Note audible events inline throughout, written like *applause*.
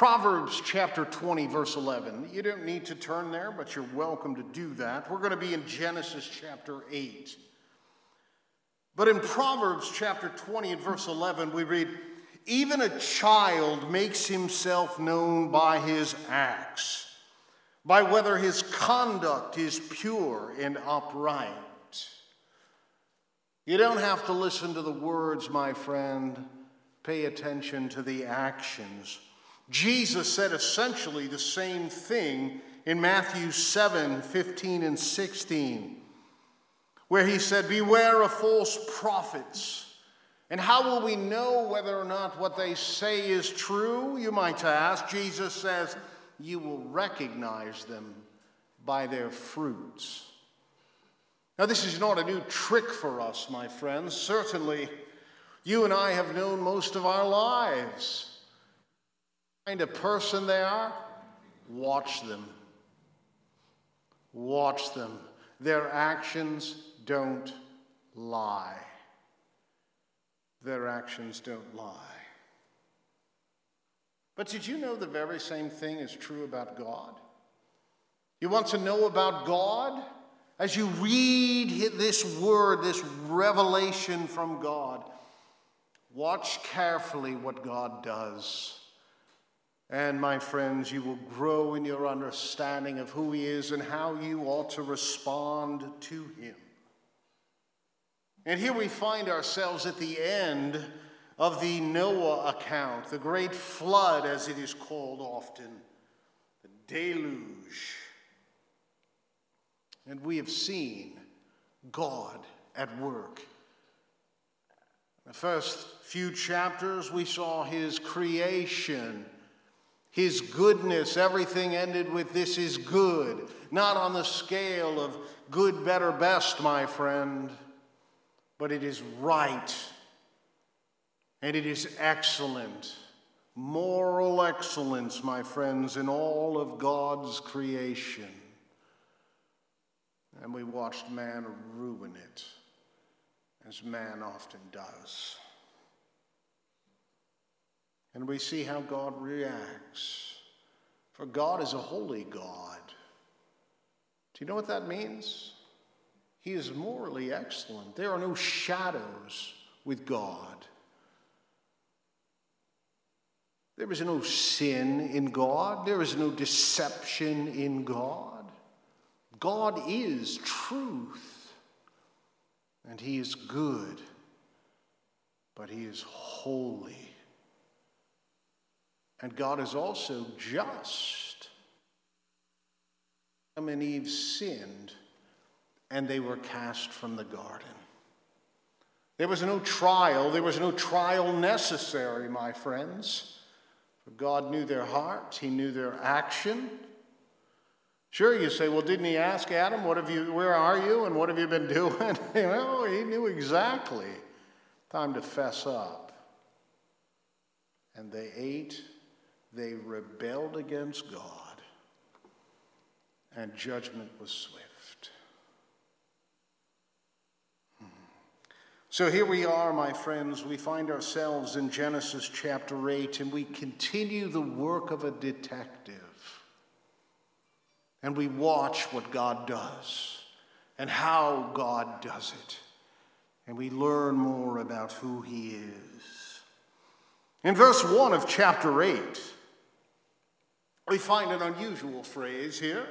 Proverbs chapter 20, verse 11. You don't need to turn there, but you're welcome to do that. We're going to be in Genesis chapter 8. But in Proverbs chapter 20 and verse 11, we read, Even a child makes himself known by his acts, by whether his conduct is pure and upright. You don't have to listen to the words, my friend. Pay attention to the actions. Jesus said essentially the same thing in Matthew 7 15 and 16 where he said, Beware of false prophets. And how will we know whether or not what they say is true? You might ask. Jesus says, You will recognize them by their fruits. Now, this is not a new trick for us, my friends. Certainly, you and I have known most of our lives. Kind of person they are, watch them. Watch them. Their actions don't lie. Their actions don't lie. But did you know the very same thing is true about God? You want to know about God? As you read this word, this revelation from God, watch carefully what God does. And my friends, you will grow in your understanding of who He is and how you ought to respond to Him. And here we find ourselves at the end of the Noah account, the great flood, as it is called often, the deluge. And we have seen God at work. The first few chapters, we saw his creation, his goodness. Everything ended with this is good, not on the scale of good, better, best, my friend but it is right and it is excellent. Moral excellence, my friends, in all of God's creation. And we watched man ruin it, as man often does. And we see how God reacts. For God is a holy God. Do you know what that means? He is morally excellent. There are no shadows with God. There is no sin in God. There is no deception in God. God is truth. And He is good. But He is holy. And God is also just. Adam and Eve sinned and they were cast from the garden. There was no trial, there was no trial necessary, my friends. For God knew their hearts, He knew their action. Sure, you say, well, didn't He ask Adam, what have you, where are you, and what have you been *laughs* doing? *laughs* well, He knew exactly. Time to fess up. And they ate, they rebelled against God, and judgment was swift. Hmm. So here we are, my friends. We find ourselves in Genesis chapter 8, and we continue the work of a detective. And we watch what God does and how God does it. And we learn more about who He is. In verse 1 of chapter 8, we find an unusual phrase here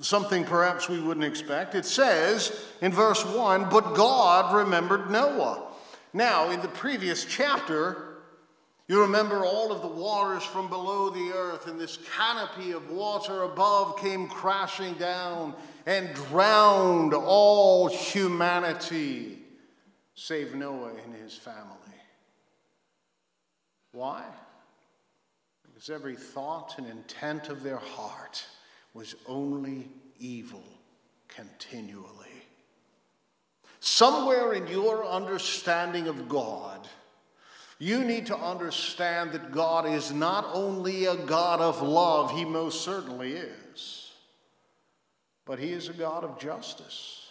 something perhaps we wouldn't expect. It says in verse 1 But God remembered Noah. Now, in the previous chapter, you remember all of the waters from below the earth, and this canopy of water above came crashing down and drowned all humanity, save Noah and his family. Why? Because every thought and intent of their heart was only evil continually. Somewhere in your understanding of God, you need to understand that God is not only a God of love, He most certainly is, but He is a God of justice.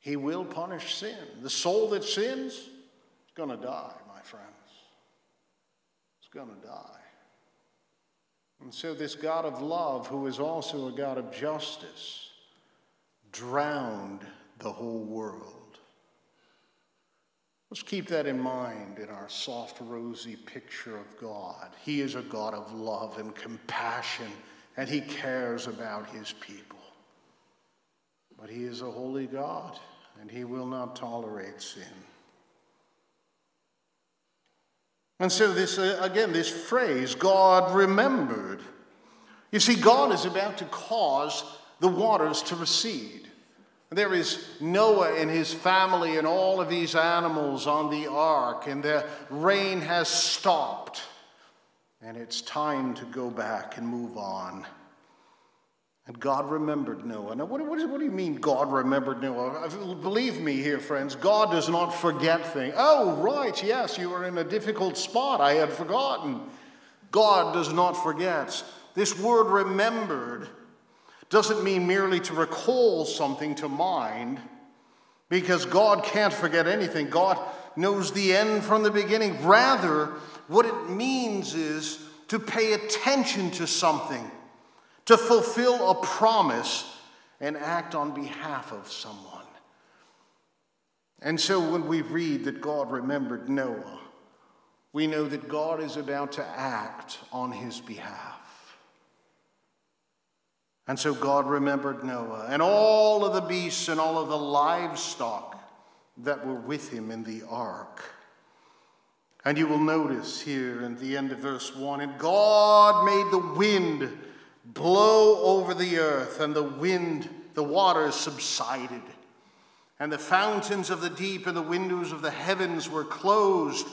He will punish sin. The soul that sins is going to die, my friends. Going to die. And so, this God of love, who is also a God of justice, drowned the whole world. Let's keep that in mind in our soft, rosy picture of God. He is a God of love and compassion, and He cares about His people. But He is a holy God, and He will not tolerate sin. And so, this, uh, again, this phrase, God remembered. You see, God is about to cause the waters to recede. There is Noah and his family and all of these animals on the ark, and the rain has stopped. And it's time to go back and move on. And God remembered Noah. Now, what, what, what, do you mean God remembered Noah? Uh, believe me here, friends, God does not forget things. Oh, right, yes, you were in a difficult spot. I had forgotten. God does not forget. This word remembered doesn't mean merely to recall something to mind, because God can't forget anything. God knows the end from the beginning. Rather, what it means is to pay attention to something, to fulfill a promise, and act on behalf of someone. And so when we read that God remembered Noah, we know that God is about to act on his behalf. And so God remembered Noah and all of the beasts and all of the livestock that were with him in the ark. And you will notice here in the end of verse 1 and God made the wind blow over the earth, and the wind, the waters subsided. And the fountains of the deep and the windows of the heavens were closed,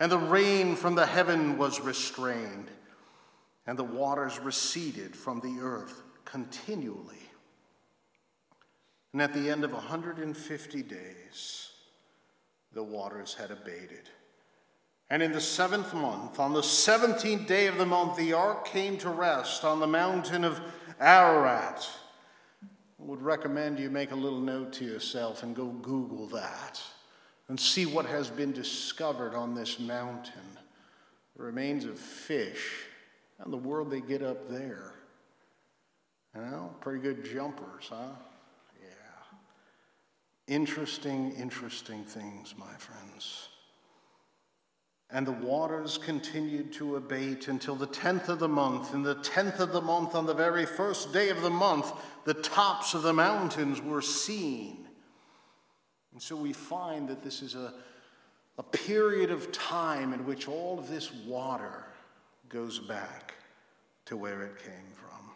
and the rain from the heaven was restrained, and the waters receded from the earth continually. And at the end of 150 days, the waters had abated. And in the seventh month, on the 17th day of the month, the ark came to rest on the mountain of Ararat. I would recommend you make a little note to yourself and go Google that and see what has been discovered on this mountain. The remains of fish and the world they get up there. You know, pretty good jumpers, huh? Yeah. Interesting, interesting things, my friends. And the waters continued to abate until the 10th of the month. In the 10th of the month, on the very first day of the month, the tops of the mountains were seen. And so we find that this is a, a period of time in which all of this water goes back to where it came from.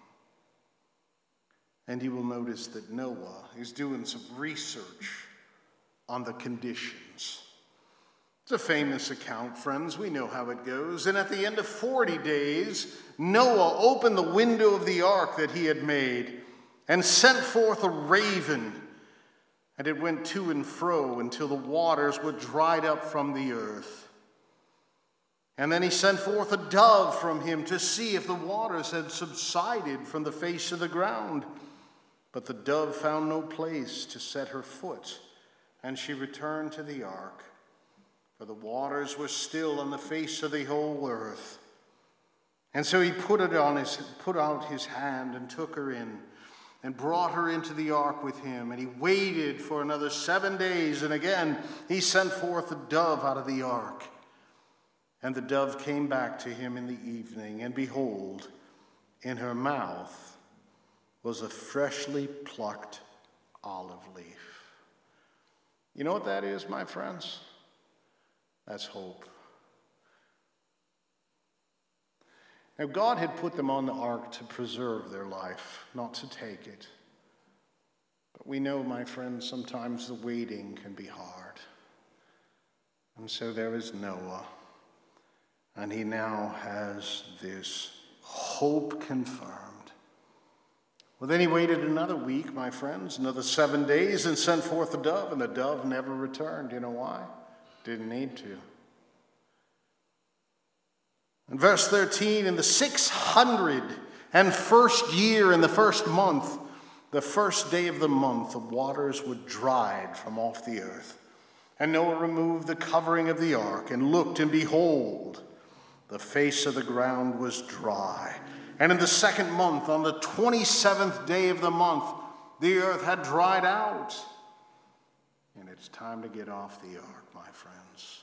And you will notice that Noah is doing some research on the conditions. It's a famous account, friends. We know how it goes. And at the end of 40 days, Noah opened the window of the ark that he had made and sent forth a raven. And it went to and fro until the waters were dried up from the earth. And then he sent forth a dove from him to see if the waters had subsided from the face of the ground. But the dove found no place to set her foot, and she returned to the ark, for the waters were still on the face of the whole earth. And so he put it on his put out his hand and took her in and brought her into the ark with him. And he waited for another seven days, and again he sent forth a dove out of the ark. And the dove came back to him in the evening, and behold, in her mouth was a freshly plucked olive leaf. You know what that is, my friends? That's hope. Now, God had put them on the ark to preserve their life, not to take it. But we know, my friends, sometimes the waiting can be hard. And so there is Noah, and he now has this hope confirmed well, then he waited another week, my friends, another seven days, and sent forth the dove, and the dove never returned. You know why? Didn't need to. In verse 13, in the 601st year, in the first month, the first day of the month, the waters were dried from off the earth. And Noah removed the covering of the ark and looked, and behold, the face of the ground was dry And in the second month, on the 27th day of the month, the earth had dried out. It's time to get off the ark, my friends.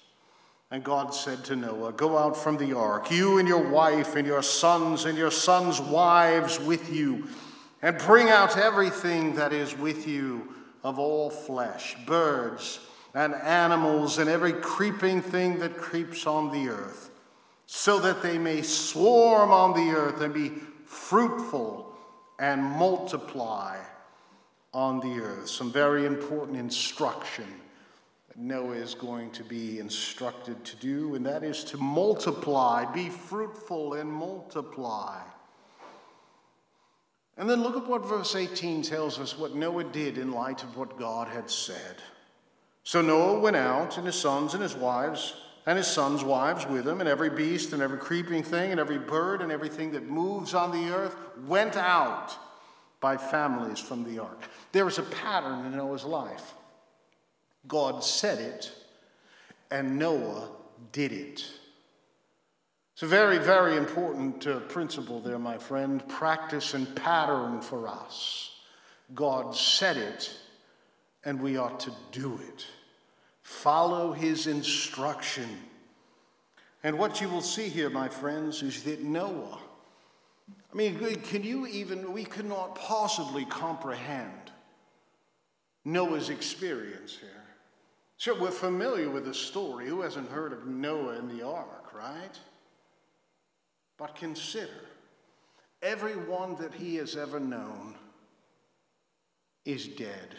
And God said to Noah, Go out from the ark, you and your wife, and your sons, and your sons' wives with you, and bring out everything that is with you of all flesh, birds and animals, and every creeping thing that creeps on the earth, so that they may swarm on the earth and be fruitful and multiply on the earth. Some very important instruction that Noah is going to be instructed to do, and that is to multiply, be fruitful and multiply. And then look at what verse 18 tells us what Noah did in light of what God had said. So Noah went out, and his sons and his wives, and his sons' wives with him, and every beast and every creeping thing, and every bird and everything that moves on the earth went out by families from the ark. There was a pattern in Noah's life. God said it, and Noah did it. It's a very, very important uh, principle there, my friend. Practice and pattern for us. God said it, and we ought to do it. Follow his instruction. And what you will see here, my friends, is that Noah I mean, can you even, we could not possibly comprehend Noah's experience here. Sure, we're familiar with the story. Who hasn't heard of Noah and the ark, right? But consider everyone that he has ever known is dead.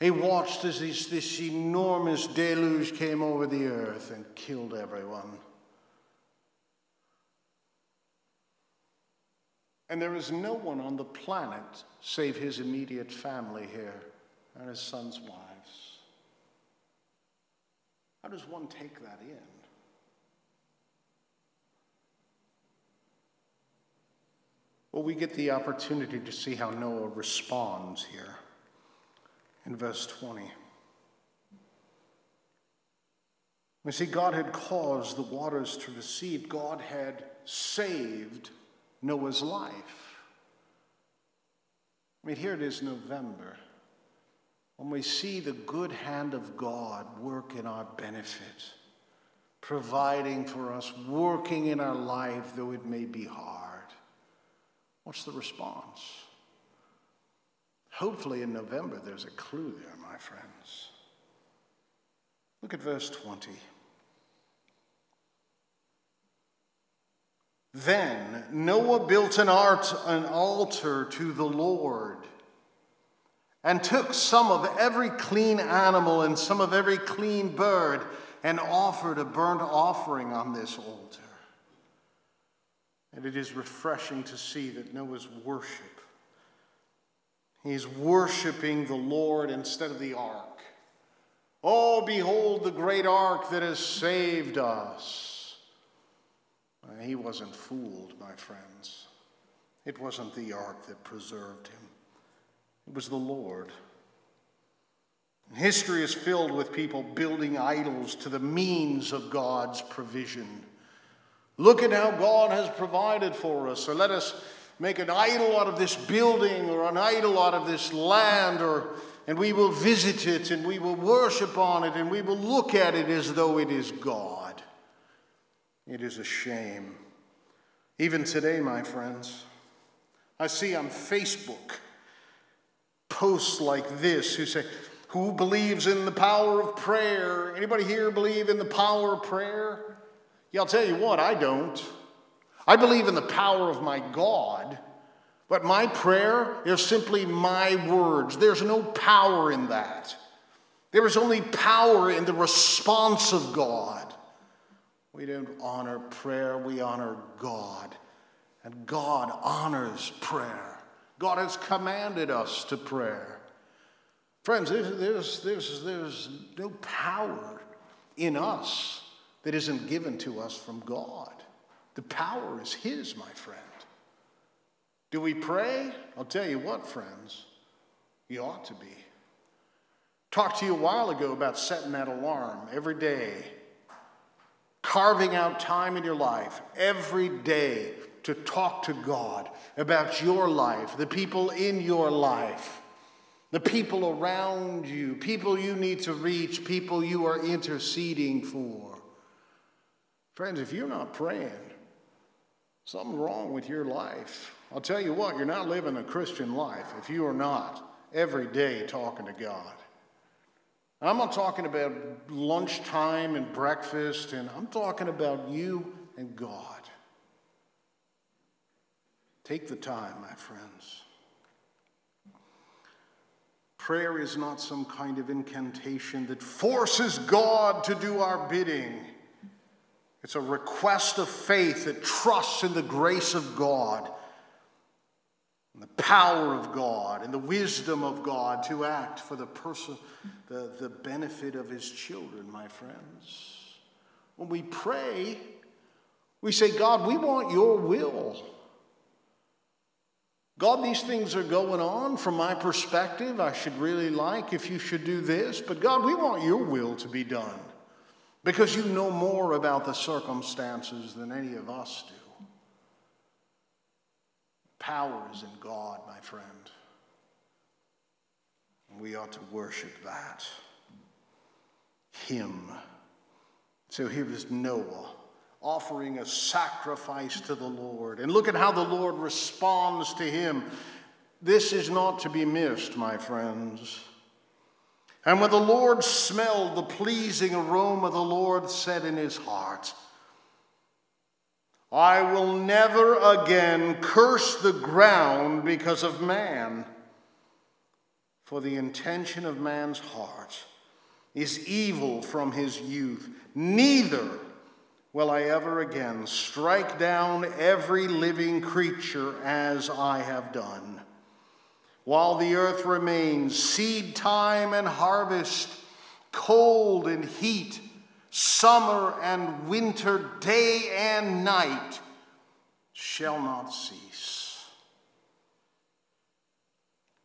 He watched as this, this enormous deluge came over the earth and killed everyone. And there is no one on the planet save his immediate family here and his son's wives. How does one take that in? Well, we get the opportunity to see how Noah responds here in verse 20. We see God had caused the waters to recede, God had saved Noah's life. I mean, here it is November. When we see the good hand of God work in our benefit, providing for us, working in our life, though it may be hard, what's the response? Hopefully, in November, there's a clue there, my friends. Look at verse 20. Then Noah built an, art, an altar to the Lord and took some of every clean animal and some of every clean bird and offered a burnt offering on this altar. And it is refreshing to see that Noah's worship, he's worshiping the Lord instead of the ark. Oh, behold the great ark that has saved us. He wasn't fooled, my friends. It wasn't the ark that preserved him, it was the Lord. History is filled with people building idols to the means of God's provision. Look at how God has provided for us. So let us make an idol out of this building or an idol out of this land, or, and we will visit it and we will worship on it and we will look at it as though it is God. It is a shame. Even today, my friends, I see on Facebook posts like this who say, Who believes in the power of prayer? Anybody here believe in the power of prayer? Yeah, I'll tell you what, I don't. I believe in the power of my God, but my prayer is simply my words. There's no power in that. There is only power in the response of God. We don't honor prayer, we honor God. And God honors prayer. God has commanded us to prayer. Friends, there's, there's, there's no power in us that isn't given to us from God. The power is His, my friend. Do we pray? I'll tell you what, friends, you ought to be. Talked to you a while ago about setting that alarm every day carving out time in your life every day to talk to God about your life, the people in your life, the people around you, people you need to reach, people you are interceding for. Friends, if you're not praying, something's wrong with your life. I'll tell you what, you're not living a Christian life if you are not every day talking to God. I'm not talking about lunchtime and breakfast, and I'm talking about you and God. Take the time, my friends. Prayer is not some kind of incantation that forces God to do our bidding. It's a request of faith that trusts in the grace of God, the power of God, and the wisdom of God to act for the person, the, the benefit of his children, my friends. When we pray, we say, God, we want your will. God, these things are going on from my perspective. I should really like if you should do this. But God, we want your will to be done because you know more about the circumstances than any of us do. Power is in God, my friend. We ought to worship that. Him. So here is Noah offering a sacrifice to the Lord. And look at how the Lord responds to him. This is not to be missed, my friends. And when the Lord smelled the pleasing aroma, the Lord said in his heart, I will never again curse the ground because of man. For the intention of man's heart is evil from his youth. Neither will I ever again strike down every living creature as I have done. While the earth remains, seed time and harvest, cold and heat, summer and winter, day and night shall not cease.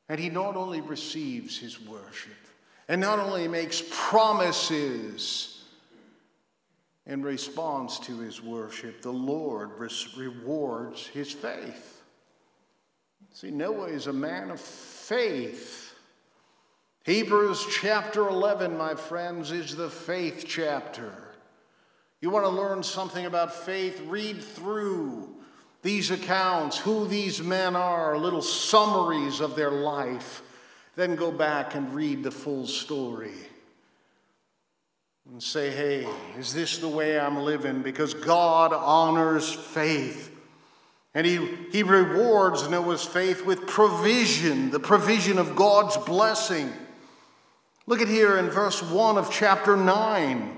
And he not only receives his worship, and not only makes promises in response to his worship, the Lord rewards his faith. See, Noah is a man of faith. Hebrews chapter 11, my friends, is the faith chapter. You want to learn something about faith? Read through these accounts, who these men are, little summaries of their life. Then go back and read the full story and say, hey, is this the way I'm living? Because God honors faith. And he, he rewards Noah's faith with provision, the provision of God's blessing. Look at here in verse 1 of chapter 9.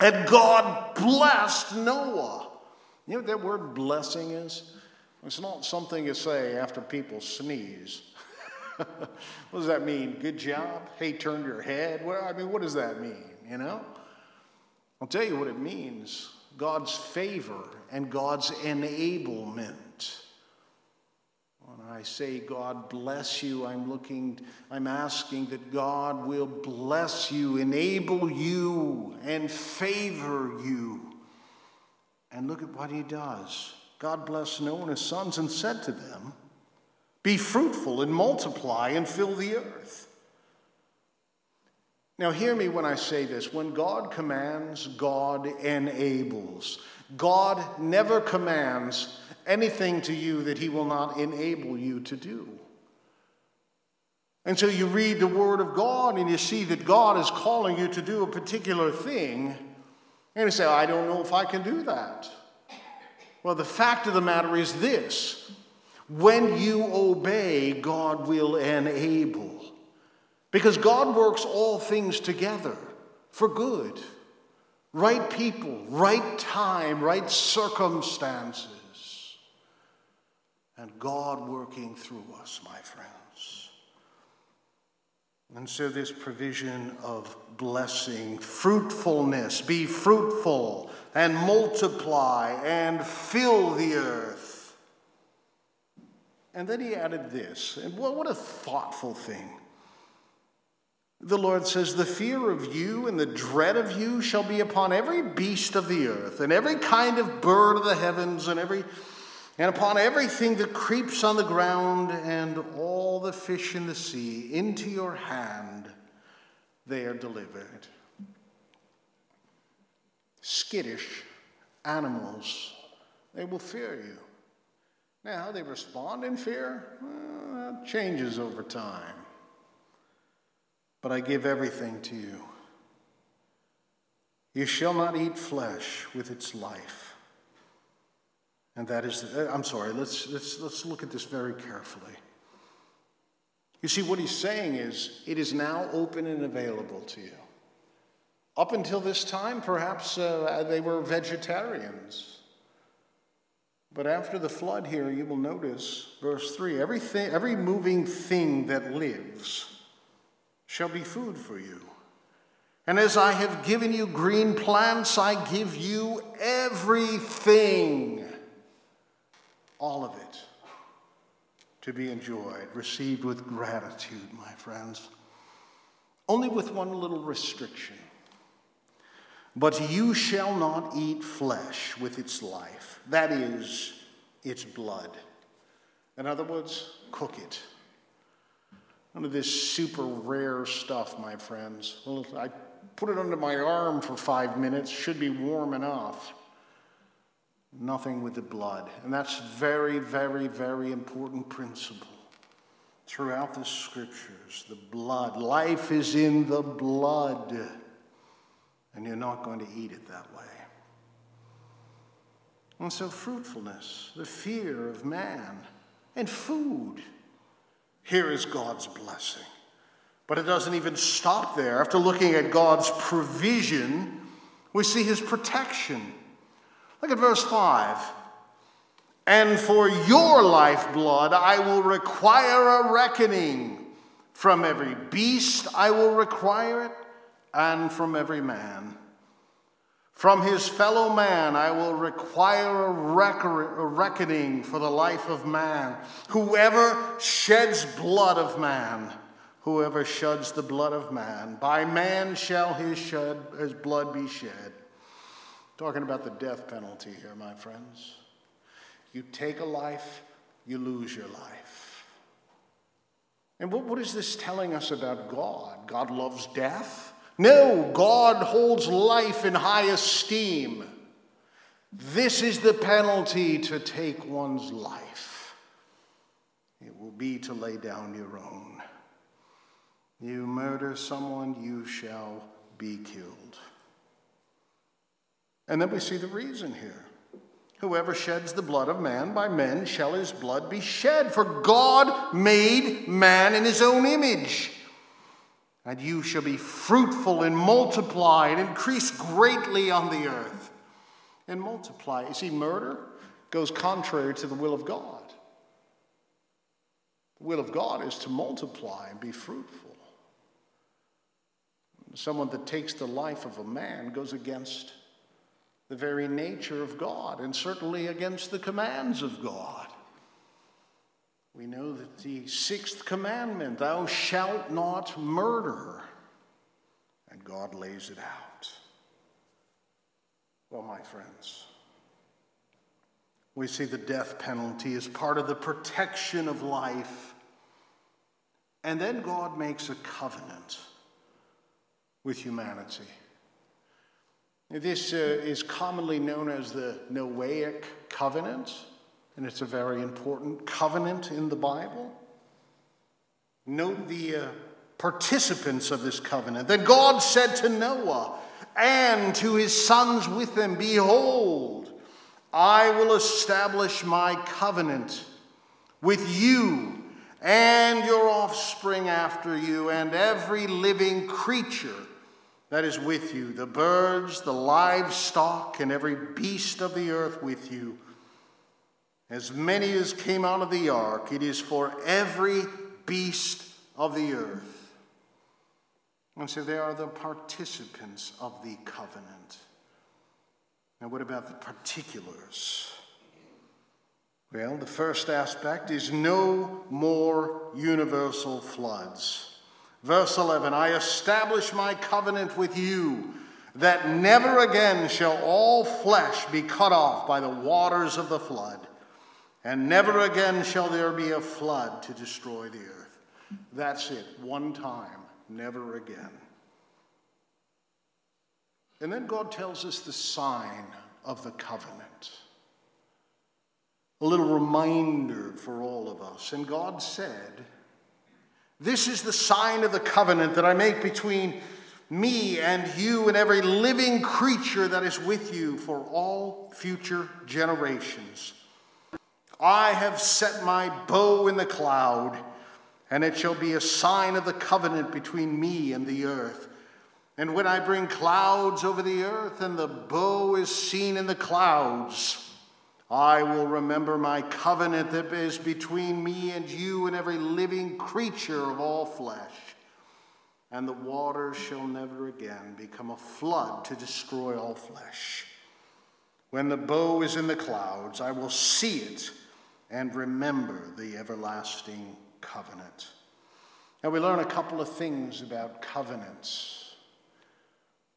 And God blessed Noah. You know what that word blessing is? It's not something you say after people sneeze. *laughs* what does that mean? Good job? Hey, turn your head? Well, I mean, what does that mean? you know? I'll tell you what it means God's favor and God's enablement. I say God bless you, I'm looking, I'm asking that God will bless you, enable you, and favor you. And look at what he does. God blessed Noah and his sons and said to them, Be fruitful and multiply and fill the earth. Now, hear me when I say this. When God commands, God enables. God never commands anything to you that He will not enable you to do. And so you read the Word of God and you see that God is calling you to do a particular thing, and you say, I don't know if I can do that. Well, the fact of the matter is this when you obey, God will enable. Because God works all things together for good. Right people, right time, right circumstances. And God working through us, my friends. And so, this provision of blessing, fruitfulness, be fruitful and multiply and fill the earth. And then he added this, and what a thoughtful thing. The Lord says, The fear of you and the dread of you shall be upon every beast of the earth, and every kind of bird of the heavens, and every and upon everything that creeps on the ground, and all the fish in the sea. Into your hand they are delivered. Skittish animals, they will fear you. Now, how they respond in fear well, that changes over time but I give everything to you. You shall not eat flesh with its life. And that is, uh, I'm sorry, let's, let's, let's look at this very carefully. You see, what he's saying is, it is now open and available to you. Up until this time, perhaps uh, they were vegetarians. But after the flood here, you will notice, verse 3 everything, every moving thing that lives shall be food for you. And as I have given you green plants, I give you everything, all of it, to be enjoyed, received with gratitude, my friends. Only with one little restriction. But you shall not eat flesh with its life, that is, its blood. In other words, cook it None of this super rare stuff, my friends. Well, I put it under my arm for five minutes, should be warm enough. Nothing with the blood. And that's very, very, very important principle throughout the scriptures. The blood. Life is in the blood. And you're not going to eat it that way. And so, fruitfulness, the fear of man, and food. Here is God's blessing. But it doesn't even stop there. After looking at God's provision, we see his protection. Look at verse 5. And for your lifeblood I will require a reckoning. From every beast I will require it, and from every man. From his fellow man I will require a, a, reckoning for the life of man. Whoever sheds blood of man, whoever sheds the blood of man, by man shall his, shed, his blood be shed. Talking about the death penalty here, my friends. You take a life, you lose your life. And what, what is this telling us about God? God loves death. No, God holds life in high esteem. This is the penalty to take one's life. It will be to lay down your own. You murder someone, you shall be killed. And then we see the reason here. Whoever sheds the blood of man, by men shall his blood be shed. For God made man in his own image and you shall be fruitful and multiply and increase greatly on the earth. And multiply. You see, murder goes contrary to the will of God. The will of God is to multiply and be fruitful. Someone that takes the life of a man goes against the very nature of God and certainly against the commands of God. We know that the sixth commandment, thou shalt not murder, and God lays it out. Well, my friends, we see the death penalty as part of the protection of life. And then God makes a covenant with humanity. This uh, is commonly known as the Noahic covenant and it's a very important covenant in the Bible. Note the uh, participants of this covenant. Then God said to Noah and to his sons with them, Behold, I will establish my covenant with you and your offspring after you, and every living creature that is with you, the birds, the livestock, and every beast of the earth with you as many as came out of the ark, it is for every beast of the earth. And so they are the participants of the covenant. Now, what about the particulars? Well, the first aspect is no more universal floods. Verse 11 I establish my covenant with you, that never again shall all flesh be cut off by the waters of the flood, and never again shall there be a flood to destroy the earth. That's it, one time, never again. And then God tells us the sign of the covenant. A little reminder for all of us. And God said, This is the sign of the covenant that I make between me and you and every living creature that is with you for all future generations. I have set my bow in the cloud, and it shall be a sign of the covenant between me and the earth. And when I bring clouds over the earth and the bow is seen in the clouds, I will remember my covenant that is between me and you and every living creature of all flesh. And the waters shall never again become a flood to destroy all flesh. When the bow is in the clouds, I will see it and remember the everlasting covenant. Now, we learn a couple of things about covenants.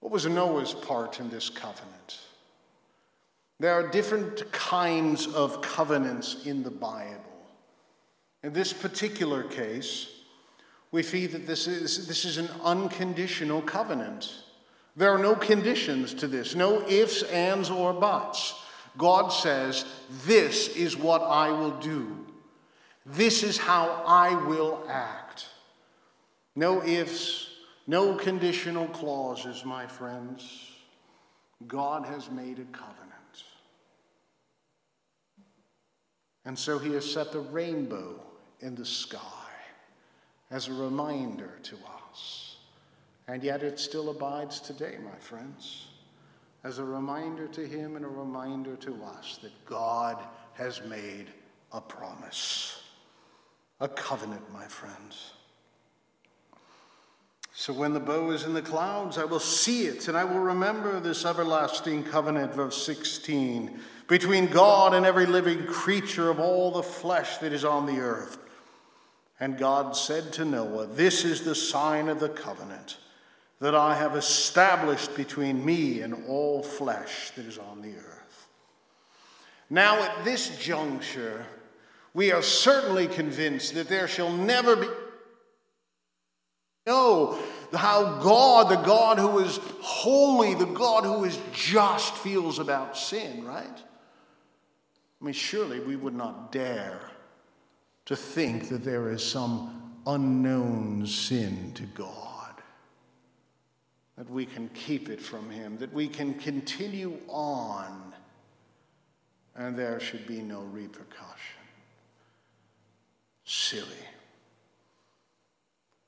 What was Noah's part in this covenant? There are different kinds of covenants in the Bible. In this particular case, we see that this is, this is an unconditional covenant. There are no conditions to this, no ifs, ands, or buts. God says, This is what I will do. This is how I will act. No ifs, no conditional clauses, my friends. God has made a covenant. And so he has set the rainbow in the sky as a reminder to us. And yet it still abides today, my friends, as a reminder to him and a reminder to us that God has made a promise, a covenant, my friends. So when the bow is in the clouds, I will see it, and I will remember this everlasting covenant, verse 16, between God and every living creature of all the flesh that is on the earth. And God said to Noah, This is the sign of the covenant that I have established between me and all flesh that is on the earth. Now, at this juncture, we are certainly convinced that there shall never be know how God, the God who is holy, the God who is just, feels about sin, right? I mean, surely we would not dare to think that there is some unknown sin to God, that we can keep it from Him, that we can continue on, and there should be no repercussion. Silly.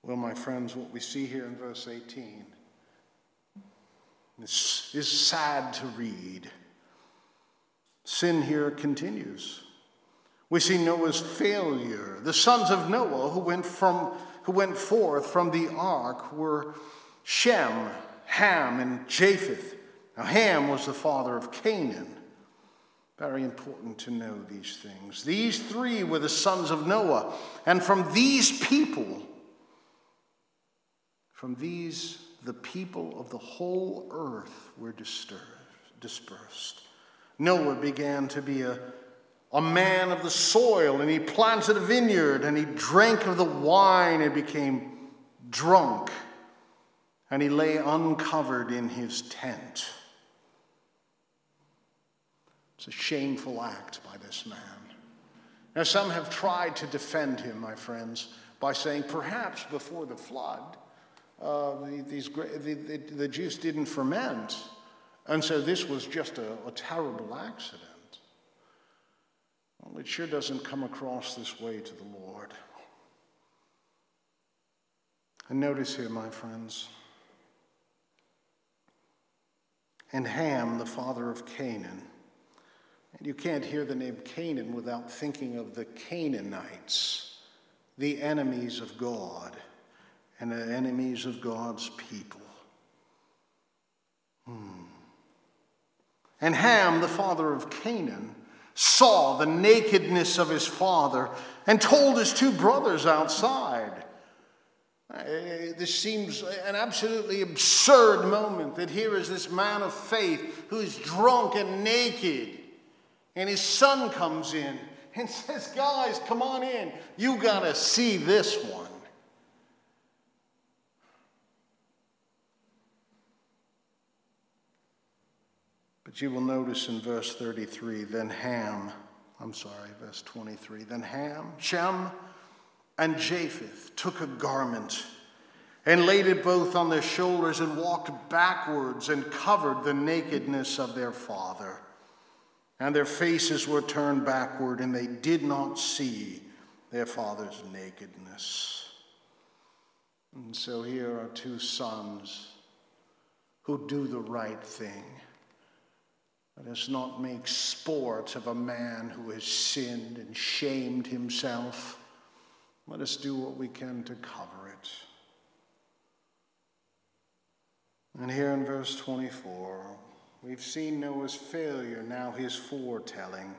Well, my friends, what we see here in verse 18 is, is sad to read. Sin here continues. We see Noah's failure. The sons of Noah who went, from, who went forth from the ark were Shem, Ham, and Japheth. Now, Ham was the father of Canaan. Very important to know these things. These three were the sons of Noah. And from these people, from these, the people of the whole earth were disturbed, dispersed. Noah began to be a, a man of the soil, and he planted a vineyard, and he drank of the wine and became drunk, and he lay uncovered in his tent. It's a shameful act by this man. Now, some have tried to defend him, my friends, by saying perhaps before the flood, uh, these, the, the, the, juice didn't ferment. And so this was just a, a terrible accident. Well, it sure doesn't come across this way to the Lord. And notice here, my friends, and Ham, the father of Canaan. And you can't hear the name Canaan without thinking of the Canaanites, the enemies of God and the enemies of God's people. Hmm. And Ham, the father of Canaan, saw the nakedness of his father and told his two brothers outside. Uh, this seems an absolutely absurd moment that here is this man of faith who is drunk and naked, and his son comes in and *laughs* says, Guys, come on in. You got to see this one. But you will notice in verse 33 then Ham, I'm sorry, verse 23, then Ham, Shem, and Japheth took a garment and laid it both on their shoulders and walked backwards and covered the nakedness of their father. And their faces were turned backward, and they did not see their father's nakedness. And so here are two sons who do the right thing. Let us not make sport of a man who has sinned and shamed himself. Let us do what we can to cover it. And here in verse 24, we've seen Noah's failure, now his foretelling.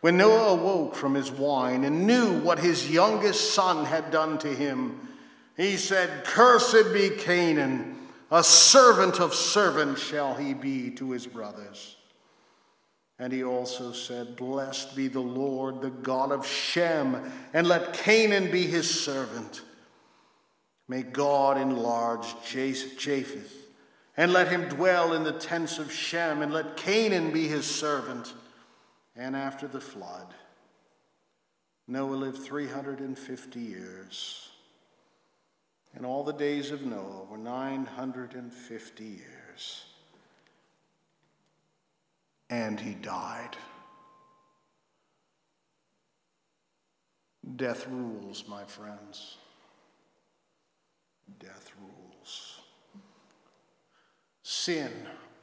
When Noah awoke from his wine and knew what his youngest son had done to him, he said, Cursed be Canaan, a servant of servants shall he be to his brothers. And he also said, Blessed be the Lord, the God of Shem, and let Canaan be his servant. May God enlarge Japheth, and let him dwell in the tents of Shem, and let Canaan be his servant. And after the flood, Noah lived 350 years. And all the days of Noah were 950 years and he died. Death rules, my friends. Death rules. Sin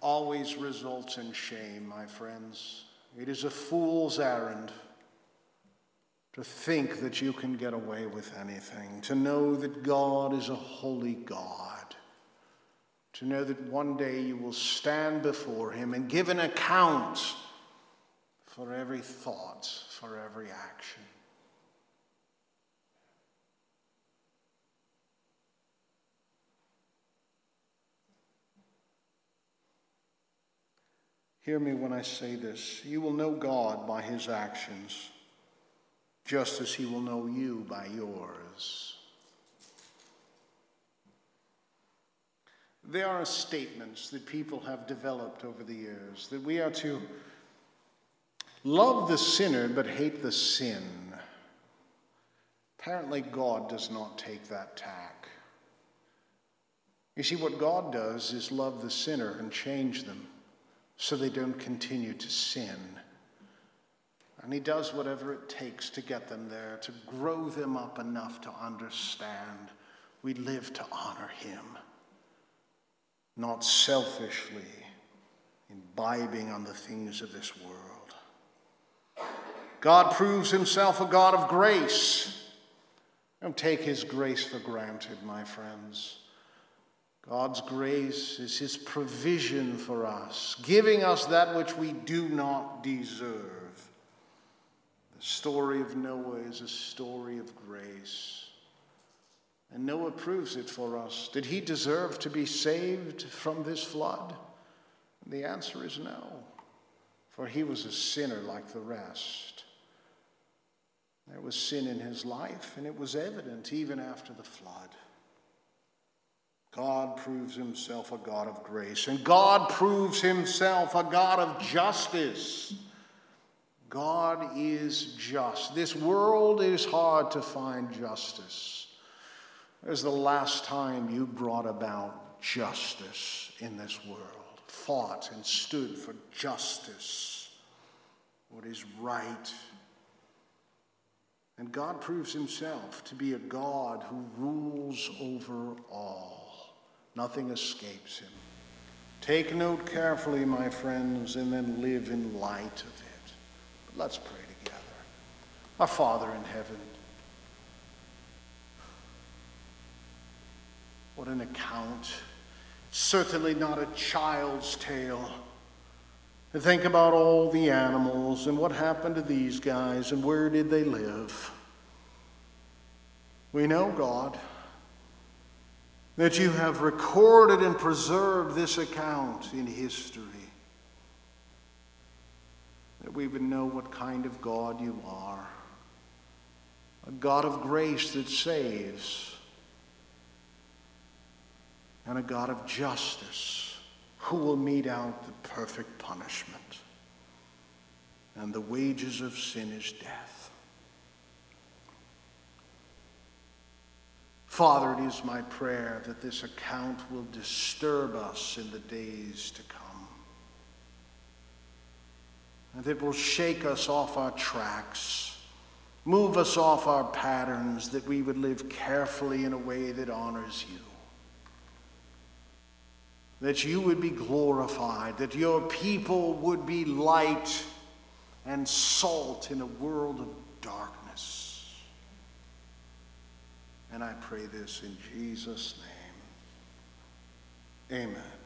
always results in shame, my friends. It is a fool's errand to think that you can get away with anything, to know that God is a holy God to know that one day you will stand before Him and give an account for every thought, for every action. Hear me when I say this. You will know God by his actions, just as he will know you by yours. There are statements that people have developed over the years that we are to love the sinner but hate the sin. Apparently, God does not take that tack. You see, what God does is love the sinner and change them so they don't continue to sin. And He does whatever it takes to get them there, to grow them up enough to understand we live to honor Him not selfishly imbibing on the things of this world. God proves himself a God of grace. Don't take his grace for granted, my friends. God's grace is his provision for us, giving us that which we do not deserve. The story of Noah is a story of grace. And Noah proves it for us. Did he deserve to be saved from this flood? The answer is no, for he was a sinner like the rest. There was sin in his life, and it was evident even after the flood. God proves himself a God of grace, and God proves himself a God of justice. God is just. This world is hard to find justice. Is the last time you brought about justice in this world, fought and stood for justice, what is right. And God proves himself to be a God who rules over all. Nothing escapes him. Take note carefully, my friends, and then live in light of it. But let's pray together. Our Father in heaven, What an account. Certainly not a child's tale. To think about all the animals and what happened to these guys and where did they live. We know, God, that you have recorded and preserved this account in history, that we would know what kind of God you are a God of grace that saves, and a God of justice who will mete out the perfect punishment. And the wages of sin is death. Father, it is my prayer that this account will disturb us in the days to come. And it will shake us off our tracks, move us off our patterns, that we would live carefully in a way that honors you. That you would be glorified, that your people would be light and salt in a world of darkness. And I pray this in Jesus' name. Amen.